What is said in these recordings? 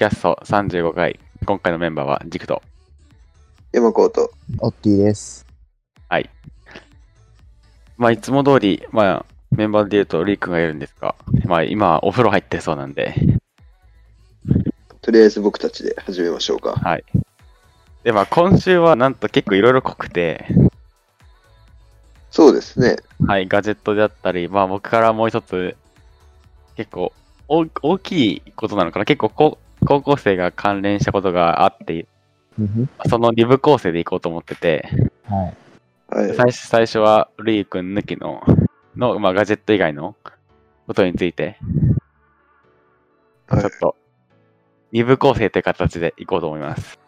キャスト35回、今回のメンバーはジクト。山コート。オッティです。まあ、いつも通り、まあ、メンバーで言うとリー君がいるんですが、まあ、今、お風呂入ってそうなんで、とりあえず僕たちで始めましょうか。はい。で、まあ、今週はなんと結構いろいろ濃くて、そうですね。はい、ガジェットであったり、まあ、僕からもう一つ、結構大、大きいことなのかな結構こ高校生が関連したことがあって、その2部構成でいこうと思ってて、はい。はい。最初最初はリー君抜きの、の、まあ、ガジェット以外のことについて、はいちょっと、二部構成という形でいこうと思います。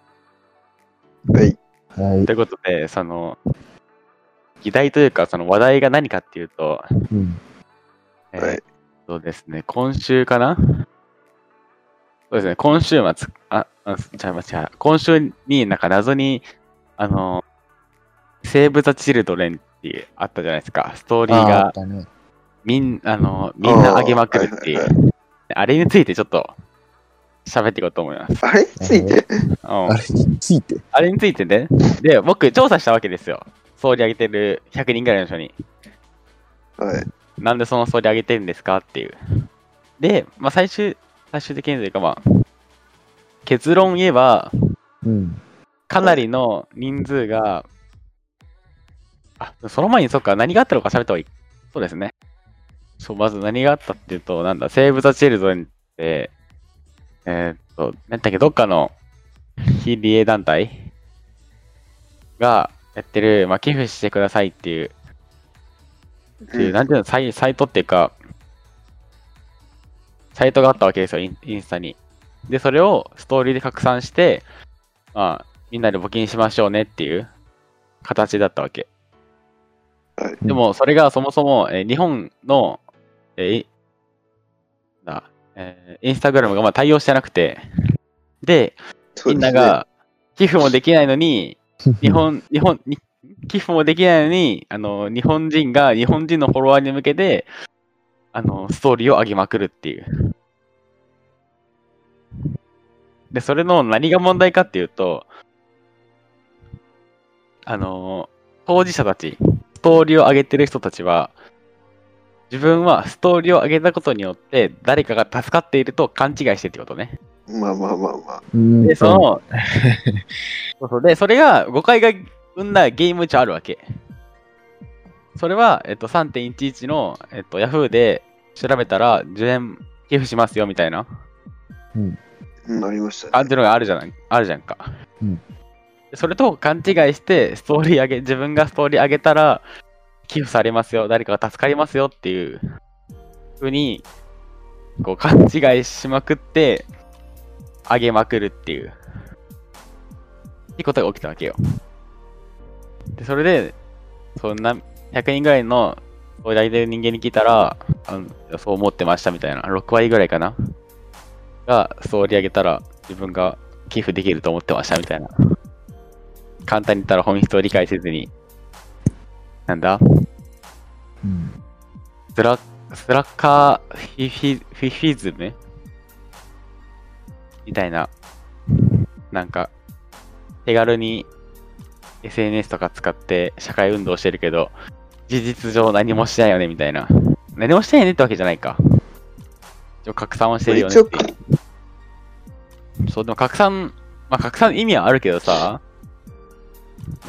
はい。はいと。いうことで、その、議題というか、その話題が何かっていうと、うん。えーはいそうですね、今週かな？そうですね、今週末、あ、あじゃあ、違う、今週になんか謎に、あの、セーブ・ザ・チルドレンっていうあったじゃないですか、ストーリーがったね。みん、あの、みんな上げまくるっていう。あれについてちょっと喋っていこうと思います。あれについて、うんあれについて？あれについてね。で、僕調査したわけですよ。総理上げてる100人ぐらいの人に。はい。なんでその総理上げてるんですかっていう。で、まあ最終、最終的にというかまあ、結論言えば、うん。かなりの人数が、あ、その前にそっか、何があったのか喋った方がいい。そうですね。そう、まず何があったっていうと、なんだ、セーブ・ザ・チルドレンって、えーっと、なんだっけ、どっかの非利営団体がやってる、まあ、寄付してくださいっていう、っていう、なんていうの、サイサイトっていうか、サイトがあったわけですよ、インスタに。で、それをストーリーで拡散して、まあ、みんなで募金しましょうねっていう形だったわけ。はい。でも、それがそもそも、えー日本の、えーいだえーインスタグラムがまあ対応してなくて、で、みんなが寄付もできないのに、日本、日本、に寄付もできないのに、あの、日本人が日本人のフォロワーに向けて、あの、ストーリーを上げまくるっていう。で、それの何が問題かっていうと、あの、当事者たち、ストーリーを上げてる人たちは、自分はストーリーを上げたことによって、誰かが助かっていると勘違いしてるってことね。まあまあまあまあ。うんで、その、そうそうで、それが誤解が生んだゲーム値あるわけ。それは、えっと、3.11の、えっと、Yahoo で調べたら、10円寄付しますよみたいなうん。うん、ありましたね。感じのがあるじゃない、あるじゃんか。うんでそれと勘違いして、ストーリー上げ、自分がストーリー上げたら、寄付されますよ、誰かが助かりますよっていうふうに、こう、勘違いしまくって、上げまくるっていう、っていうことが起きたわけよ。で、それで、そんな、100人ぐらいの、そう上げてる人間に聞いたら、あのそう思ってましたみたいな、6割ぐらいかなが、ストーリー上げたら、自分が寄付できると思ってましたみたいな。簡単に言ったら本質を理解せずに、なんだ？うん。スラスラッカーフィフィフィフィズム？みたいな、なんか、手軽に SNS とか使って社会運動してるけど、事実上何もしてないよねみたいな。何もしてないねってわけじゃないか。一応拡散はしてるよね。そう、でも拡散、まあ拡散の意味はあるけどさ、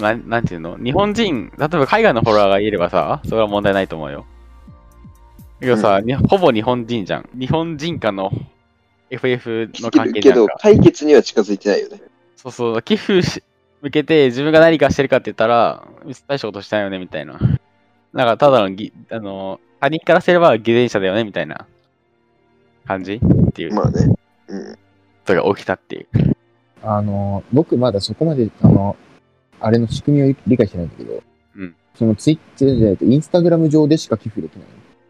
なん、なんていうの？日本人、例えば海外のフォロワーがいればさ、それは問題ないと思うよ。けどさ、にほぼ日本人じゃん。日本人かの FF の関係じけど、ゃんか。解決には近づいてないよね。そうそう、寄付し向けて自分が何かしてるかって言ったら、大したことしてないよね、みたいな。なんか、ただのぎ、あの、他人からすれば偽善者だよね、みたいな感じっていうこまあね。うん。とが起きたっていう。あの、僕まだそこまで、あの、あれの仕組みを理解してないんだけど、うんそのツイッターじゃないと、インスタグラム上でしか寄付できない。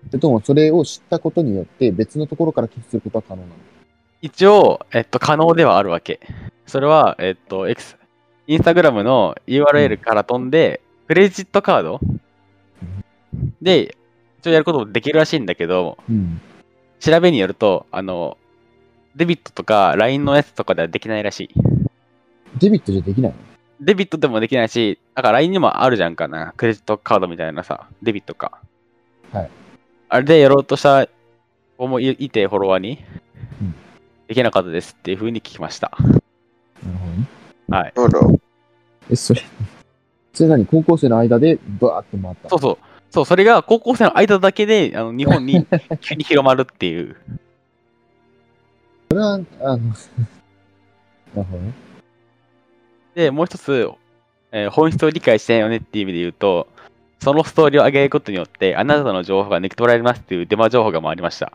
それとも、それを知ったことによって、別のところから寄付することは可能なの一応、えっと、可能ではあるわけ。それは、えっと、X、インスタグラムの URL から飛んで、クレジットカードで、一応やることもできるらしいんだけど、うん。調べによると、あの、デビットとか LINE のやつとかではできないらしい。デビットじゃできないの？デビットでもできないし、だから LINE にもあるじゃんかな。クレジットカードみたいなさ、デビットか。はい。あれでやろうとした子もいいて、フォロワーに、うんできなかったですっていう風に聞きました。なるほどね。はい。え、それ、それ何？高校生の間でバーって回ったそうそう。そう、それが高校生の間だけで、あの日本に 急に広まるっていう。それは、あの、なるほどね。で、もう一つ、えー本質を理解してないよねっていう意味で言うと、そのストーリーを上げることによって、あなたの情報が抜き取られますっていうデマ情報が回りました。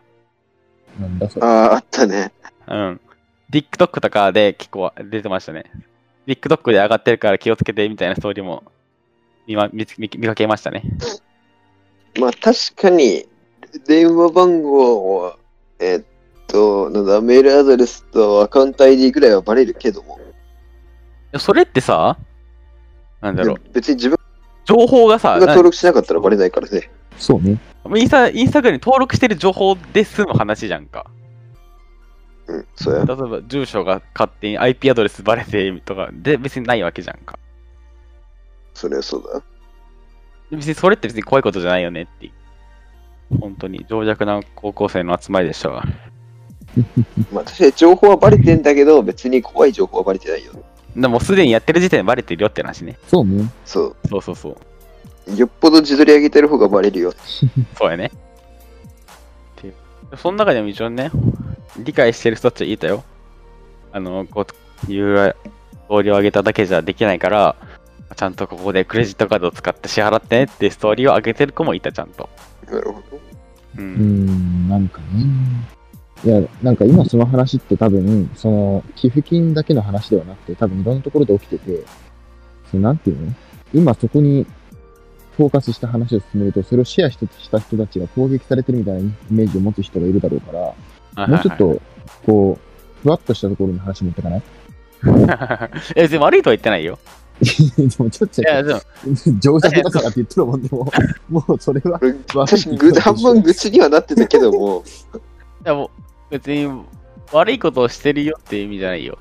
なんだそれ。ああ、あったね。うん。TikTok とかで結構出てましたね。TikTok で上がってるから気をつけてみたいなストーリーも見ま見つ見見かけましたね。まあ確かに、電話番号は、えっと、なんだ、メールアドレスとアカウント ID ぐらいはバレるけども、それってさ、なんだろう、別に自分情報がさ、が登録しなかったらバレないからね。そうね。なインスタインスタグラムに登録してる情報で済む話じゃんか。うん、そうや。例えば住所が勝手に IP アドレスバレてとかで別にないわけじゃんか。それはそうだ。別にそれって別に怖いことじゃないよねって。本当に情弱な高校生の集まりでしたわ。まあ確かに情報はバレてんだけど、別に怖い情報はバレてないよ。でもすでにやってる時点でバレてるよって話ね。そうね。そそうそうそう。う。よっぽど自撮り上げてる方がバレるよ。そうやね。っていうその中でも一応ね、理解してる人たちはいたよ。あの、こういうストーリーを上げただけじゃできないから、ちゃんとここでクレジットカードを使って支払ってねっていうストーリーを上げてる子もいた、ちゃんと。なるほど。う。うんーん、なんかね。いや、なんか今その話って多分、その、寄付金だけの話ではなくて、多分いろんなところで起きてて、そのなんていうの？今そこにフォーカスした話を進めると、それをシェアしてした人たちが攻撃されてるみたいなイメージを持つ人がいるだろうから、はいはいはいもうちょっと、こう、ふわっとしたところの話持ってかない？え、別に悪いとは言ってないよ。でもちょっとい、や、でも、情弱だからって言ってるもんでも、もうそれは半分愚痴にはなってたけども、いやもう。別に悪いことをしてるよっていう意味じゃないよ。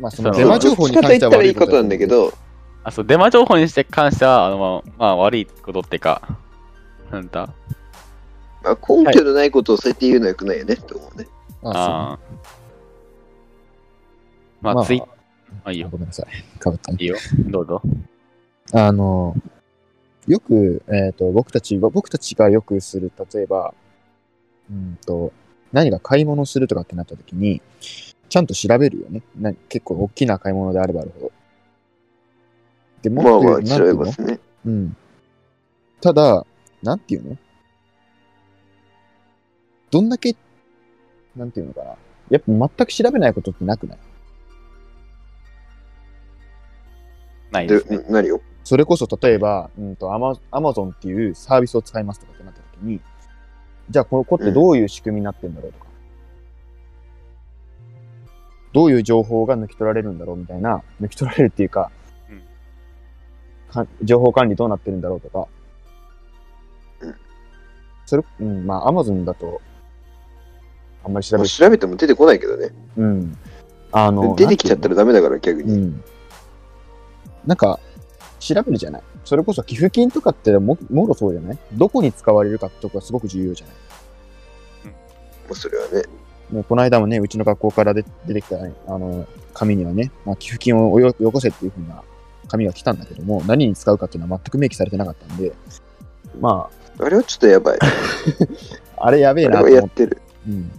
まあそのデマ情報に関しは悪いことなんだけど、あ、そう、デマ情報にして関しては、あの、まあ、まあ、悪いことってか、なんだ。まあ、根拠のないことをそうやって言うのはよくないよねって思うね。ああ、まあ。ツイッあ、いいよ。ごめんなさい。かぶったねいいよ。どうぞ。あの、よく、えっ、と、僕たちは、僕たちがよくする、例えば、うんと、何か買い物するとかってなった時に、ちゃんと調べるよね。な結構大きな買い物であればあるほど。で、もっとまあまあ、調べますね。うん。ただ、なんていうの？どんだけ、なんていうのかな。やっぱ全く調べないことってなくない？ないです何をそれこそ例えば、うんとアマ、アマゾンっていうサービスを使いますとかってなった時に、じゃあこの子ってどういう仕組みになってんだろうとか、どういう情報が抜き取られるんだろうみたいな、抜き取られるっていうか、うんか情報管理どうなってるんだろうとか、うんそれ、うん、まあアマゾンだと、あんまり調べ調べても出てこないけどね。うん。あの、出てきちゃったらダメだから、逆に。うん。なんか、調べるじゃないそれこそ寄付金とかっても、もろそうじゃない？どこに使われるかってとこがすごく重要じゃない？まあ、それはね。もうこの間もね、うちの学校から出出てきた、ね、あの、紙にはね、まあ、寄付金をよよこせっていうふうな紙が来たんだけども、何に使うかっていうのは全く明記されてなかったんで、まあれはちょっとやばい。あ、あれやべえなと思っ。はやっててる。うん。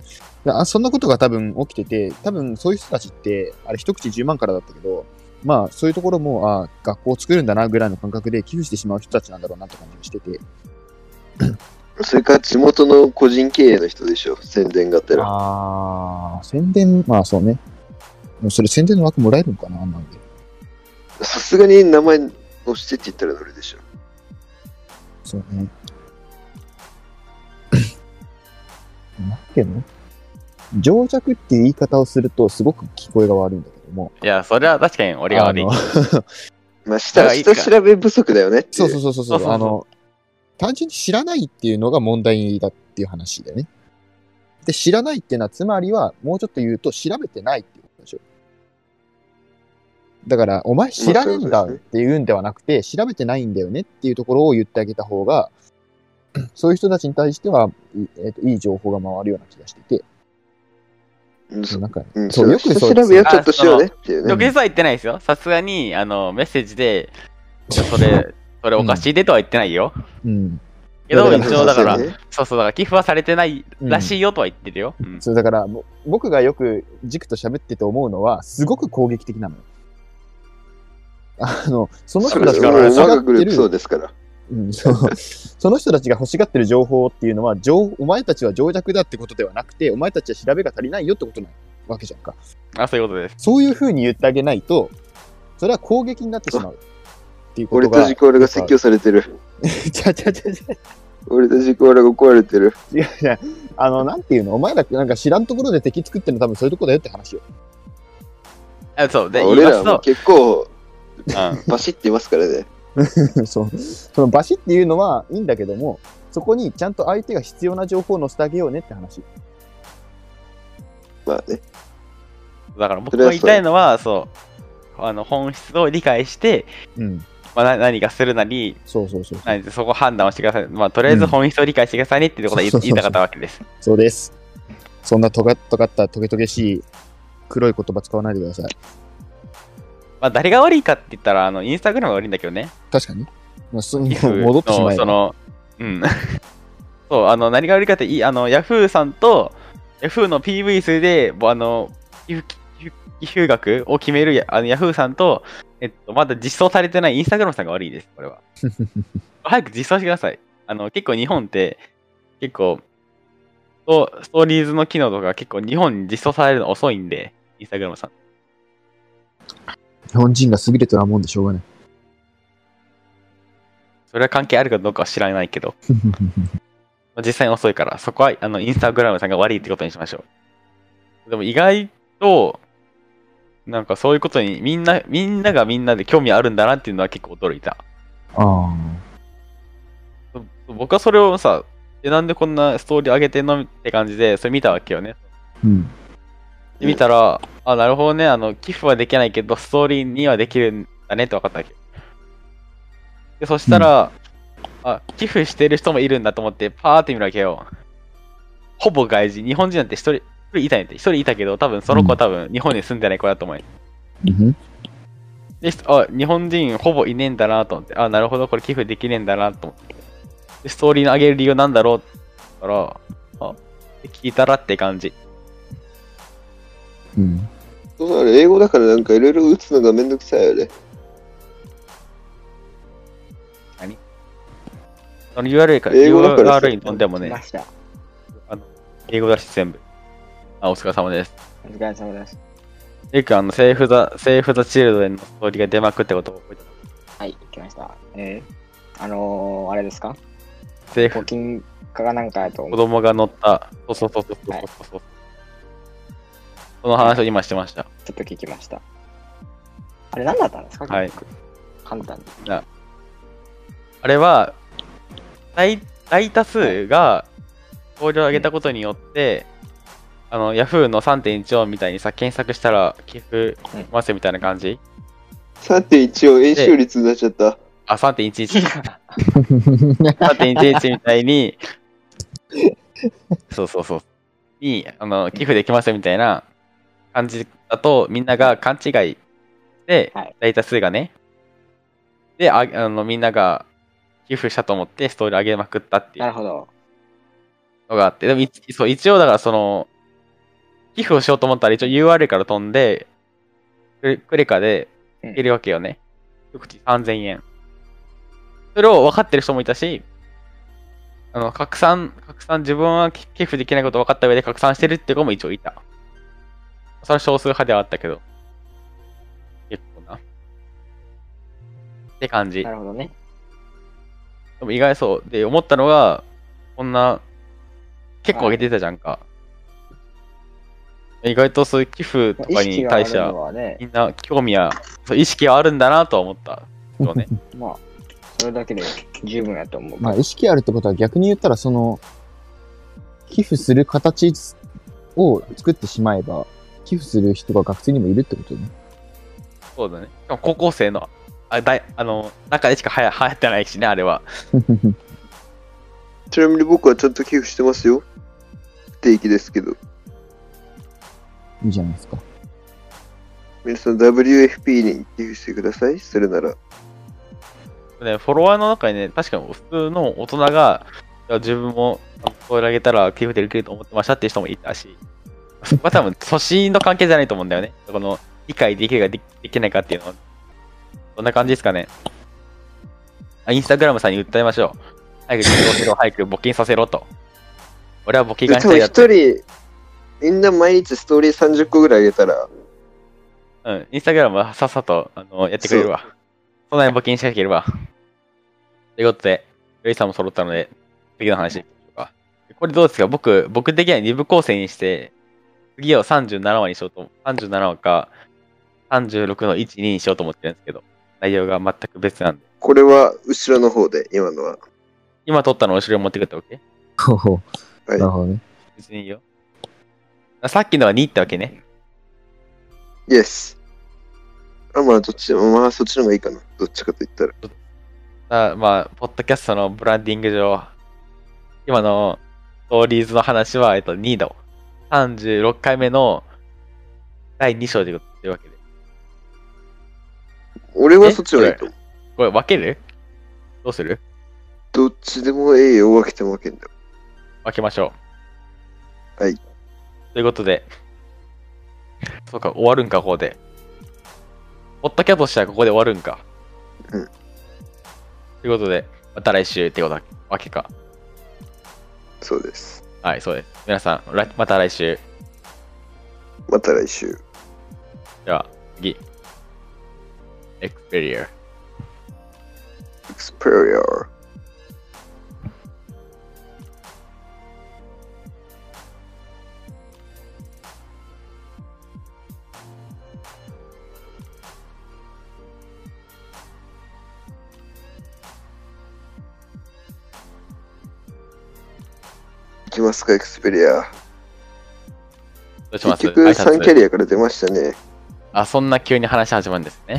あそんなことが多分起きてて、多分そういう人たちって、あれ一口10万からだったけど、まあそういうところも、あ学校を作るんだなぐらいの感覚で寄付してしまう人たちなんだろうなって感じがしてて。それから地元の個人経営の人でしょ？宣伝がてら。ああ、宣伝、まあそうね。それ宣伝の枠もらえるのかななんで。さすがに名前押してって言ったら乗るでしょ。そうね。なんていうの情弱っていう言い方をするとすごく聞こえが悪いんだけども。いや、それは確かに俺が悪いあ。の まあ、下、らいいか下調べ不足だよねっていそうそうそうそうそうあの、単純に知らないっていうのが問題だっていう話だよね。で、知らないっていうのは、つまりは、もうちょっと言うと、調べてないっていうことでしょ。だから、お前知らねえんだっていうんではなくて、調べてないんだよねっていうところを言ってあげた方が、そういう人たちに対しては、いえーといい情報が回るような気がしていて、うんそなんか、うん、そう、よく下そう調べをちょっとしようねっていうね。直接は言ってないですよ。さすがに、あの、メッセージで、いやそれ、それおかしいでとは言ってないよ。うん。けど、一応だから、そうそうだから寄付はされてないらしいよとは言ってるよ。うんそう、だから、ぼ僕がよく軸と喋ってて思うのは、すごく攻撃的なのよ。あの、その人たちがそうですから。うん、そう その人たちが欲しがってる情報っていうのは、情お前たちは情弱だってことではなくて、お前たちは調べが足りないよってことなわけじゃんか。あ、そういうことです。そういうふうに言ってあげないと、それは攻撃になってしまう。っていうこ俺とが。とジコーラが説教されてる。ちゃちゃちゃちゃ。俺とジコーラが壊れてる。違う違う。あの、なんていうの？お前らなんか知らんところで敵作ってるの多分そういうとこだよって話よ。あそう、で、言い俺らも結構うん、バシっていますからね。そう。そのバシっていうのはいいんだけども、そこにちゃんと相手が必要な情報を載せてあげようねって話。まあね。だから僕が言いたいのは、そう、あの、本質を理解して、うん。まあ、な何かするなり、そうそうそう。何そこ判断をしてください。まあ、とりあえず本質を理解してくださいねっていうことを言いたかったわけです。そうです。そんなとがとがったトゲトゲしい黒い言葉使わないでください。まあ、誰が悪いかって言ったら、あの、インスタグラムが悪いんだけどね。確かに。まあ、戻ってしまえば。のその、うん。そう、あの、何が悪いかって、いあの、ヤフーさんと、ヤフーの PV 数で、ぼあの、寄付額を決めるやあのヤフーさんと、えっと、まだ実装されてないインスタグラムさんが悪いです、これは。早く実装してください。あの、結構日本って、結構、ストーリーズの機能とか結構日本に実装されるの遅いんで、インスタグラムさん。日本人が優れてるもんでしょうがない。それは関係あるかどうかは知らないけど、まあ実際に遅いから、そこはあのインスタグラムさんが悪いってことにしましょう。でも意外と、なんかそういうことにみんな、みんながみんなで興味あるんだなっていうのは結構驚いた。あそ僕はそれをさ、えなんでこんなストーリー上げてんのって感じで、それ見たわけよね。あ。うん。で見たら、あ、なるほどね、あの、寄付はできないけど、ストーリーにはできるんだねって分かったわけ。で、そしたら、あ、寄付してる人もいるんだと思って、パーって見るわけよ。ほぼ外人、日本人なんて一人、一人いたんやって、一人いたけど、多分その子は多分日本に住んでない子だと思うよ。うんで、あ、日本人ほぼいねえんだなと思って、あ、なるほど、これ寄付できねえんだなと思って。で、ストーリーの上げる理由なんだろうって言ったら、あ、で聞いたらって感じ。うん。そうあれ英語だからなんかいろいろ打つのがめんどくさいよね。その URL から、英語だからさ URL に飛んでもね来ま、した。英語だし全部。あ、お疲れ様です。お疲れ様です。よくあの、セーフザ、セーフザチルドレンのストーリーが出まくってことを覚えてまはい、来ました。えー、あのー、あれですか？す。セーフ募、金家がなんかやと子供が乗った、そうそうそうそうそうはいそうそう。その話を今してました。ちょっと聞きました。あれ何だったんですか？はい。簡単に。あれは、大大多数が、投料を上げたことによって、あの、Yahoo の3.14みたいにさ、検索したら寄付しますよみたいな感じ3.14円周率になっちゃった。あ、3.11。3.11みたいに、そうそうそう。に、あの、寄付できますよみたいな感じだと、みんなが勘違いではい、大多数がね、で、ああのみんなが寄付したと思ってストーリー上げまくったっていうなるほど。のがあって、でも一そう一応だからその、寄付をしようと思ったら一応 URL から飛んで、クレカでいけるわけよね。一口3000円。それを分かってる人もいたし、あの、拡散、拡散、自分は寄寄付できないこと分かった上で拡散してるって子も一応いた。それは少数派ではあったけど。結構な。って感じな。るほどね。でも意外そう。で、思ったのが、こんな、結構上げてたじゃんか。意外とそういう寄付とかに対してはね、みんな興味や、そう意識はあるんだなとは思った。そうね。まあ、それだけで十分やと思う。まあ、意識あるってことは逆に言ったら、その、寄付する形を作ってしまえば、寄付する人が学生にもいるってことね。そうだね。高校生の、あ、だいあの、中でしかはや流行ってないしね、あれは。ちなみに僕はちゃんと寄付してますよ。不定期ですけど。いいじゃないですか。皆さん WFP に寄付してください。それなら。ね、フォロワーの中にね、確かに普通の大人が、自分もこれあげたら寄付できると思ってましたっていう人もいたし、そこは多分、年の関係じゃないと思うんだよね。この、理解できるかでできないかっていうのは。どんな感じですかね。あインスタグラムさんに訴えましょう。早く起業しろ、早く募金させろと。俺は募金がしたい一。人、みんな毎日ストーリー30個ぐらいあげたら、うん、インスタグラムはさっさとあのやってくれるわ。そんなに募金しなければ。ということで、ルイさんも揃ったので、次の話。これどうですか？僕、僕的には2部構成にして、次を37話にしようと、37話か、36の1、2にしようと思ってるんですけど、内容が全く別なんで。これは後ろの方で、今のは。今撮ったのを後ろに持ってくってわけ？ほうほうはいなるほどね。別にいいよ。あさっきのは2ってわけね。Yes。あ、まあ、どっちでも、まあ、そっちの方がいいかな。どっちかと言ったら。あまあ、ポッドキャストのブランディング上、今のストーリーズの話は、えっと、2度。36回目の第2章というわけで。俺はそっちの方がいいと。これ分ける？どうする？どっちでもええよ。分けても分けんだよ。分けましょう。はい。ということで、そうか、終わるんか、ここで。ポッドキャストとしてはここで終わるんか。うん。ということで、また来週ってことだわけか。そうです。はい、そうです。皆さん、来また来週。また来週。では、次。エクきますか、エクスペリア。どうします？結局、挨拶3キャリアから出ましたね。あ、そんな急に話始まるんですね。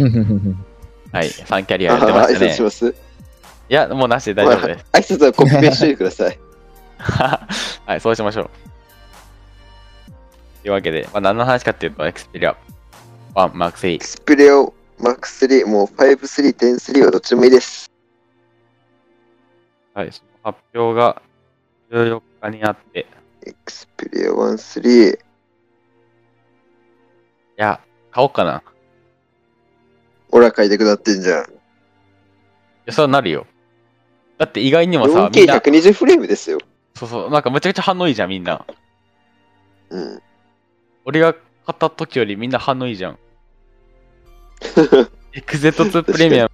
はい、3キャリアあ出ましたね挨拶し。ます？いや、もうなしで大丈夫です。挨拶はコピペしといてください。はい、そうしましょう。というわけで、まあ、何の話かっていうと、エクスペリア1、マークエ3ク。スペリアマックス3、もう5、3、10、3はどっちでもいいです。はい、その発表が14日にあって、いエクスペリア1、3。や、買おうかな。いオラ書いてくなってんじゃん。や、そうなるよ。だって意外にもさ、みんな、4K120 フレームですよ。そうそう、なんかめちゃくちゃ反応いいじゃん、みんな。うん。俺が買った時よりみんな反応いいじゃん。XZ2 プレミアム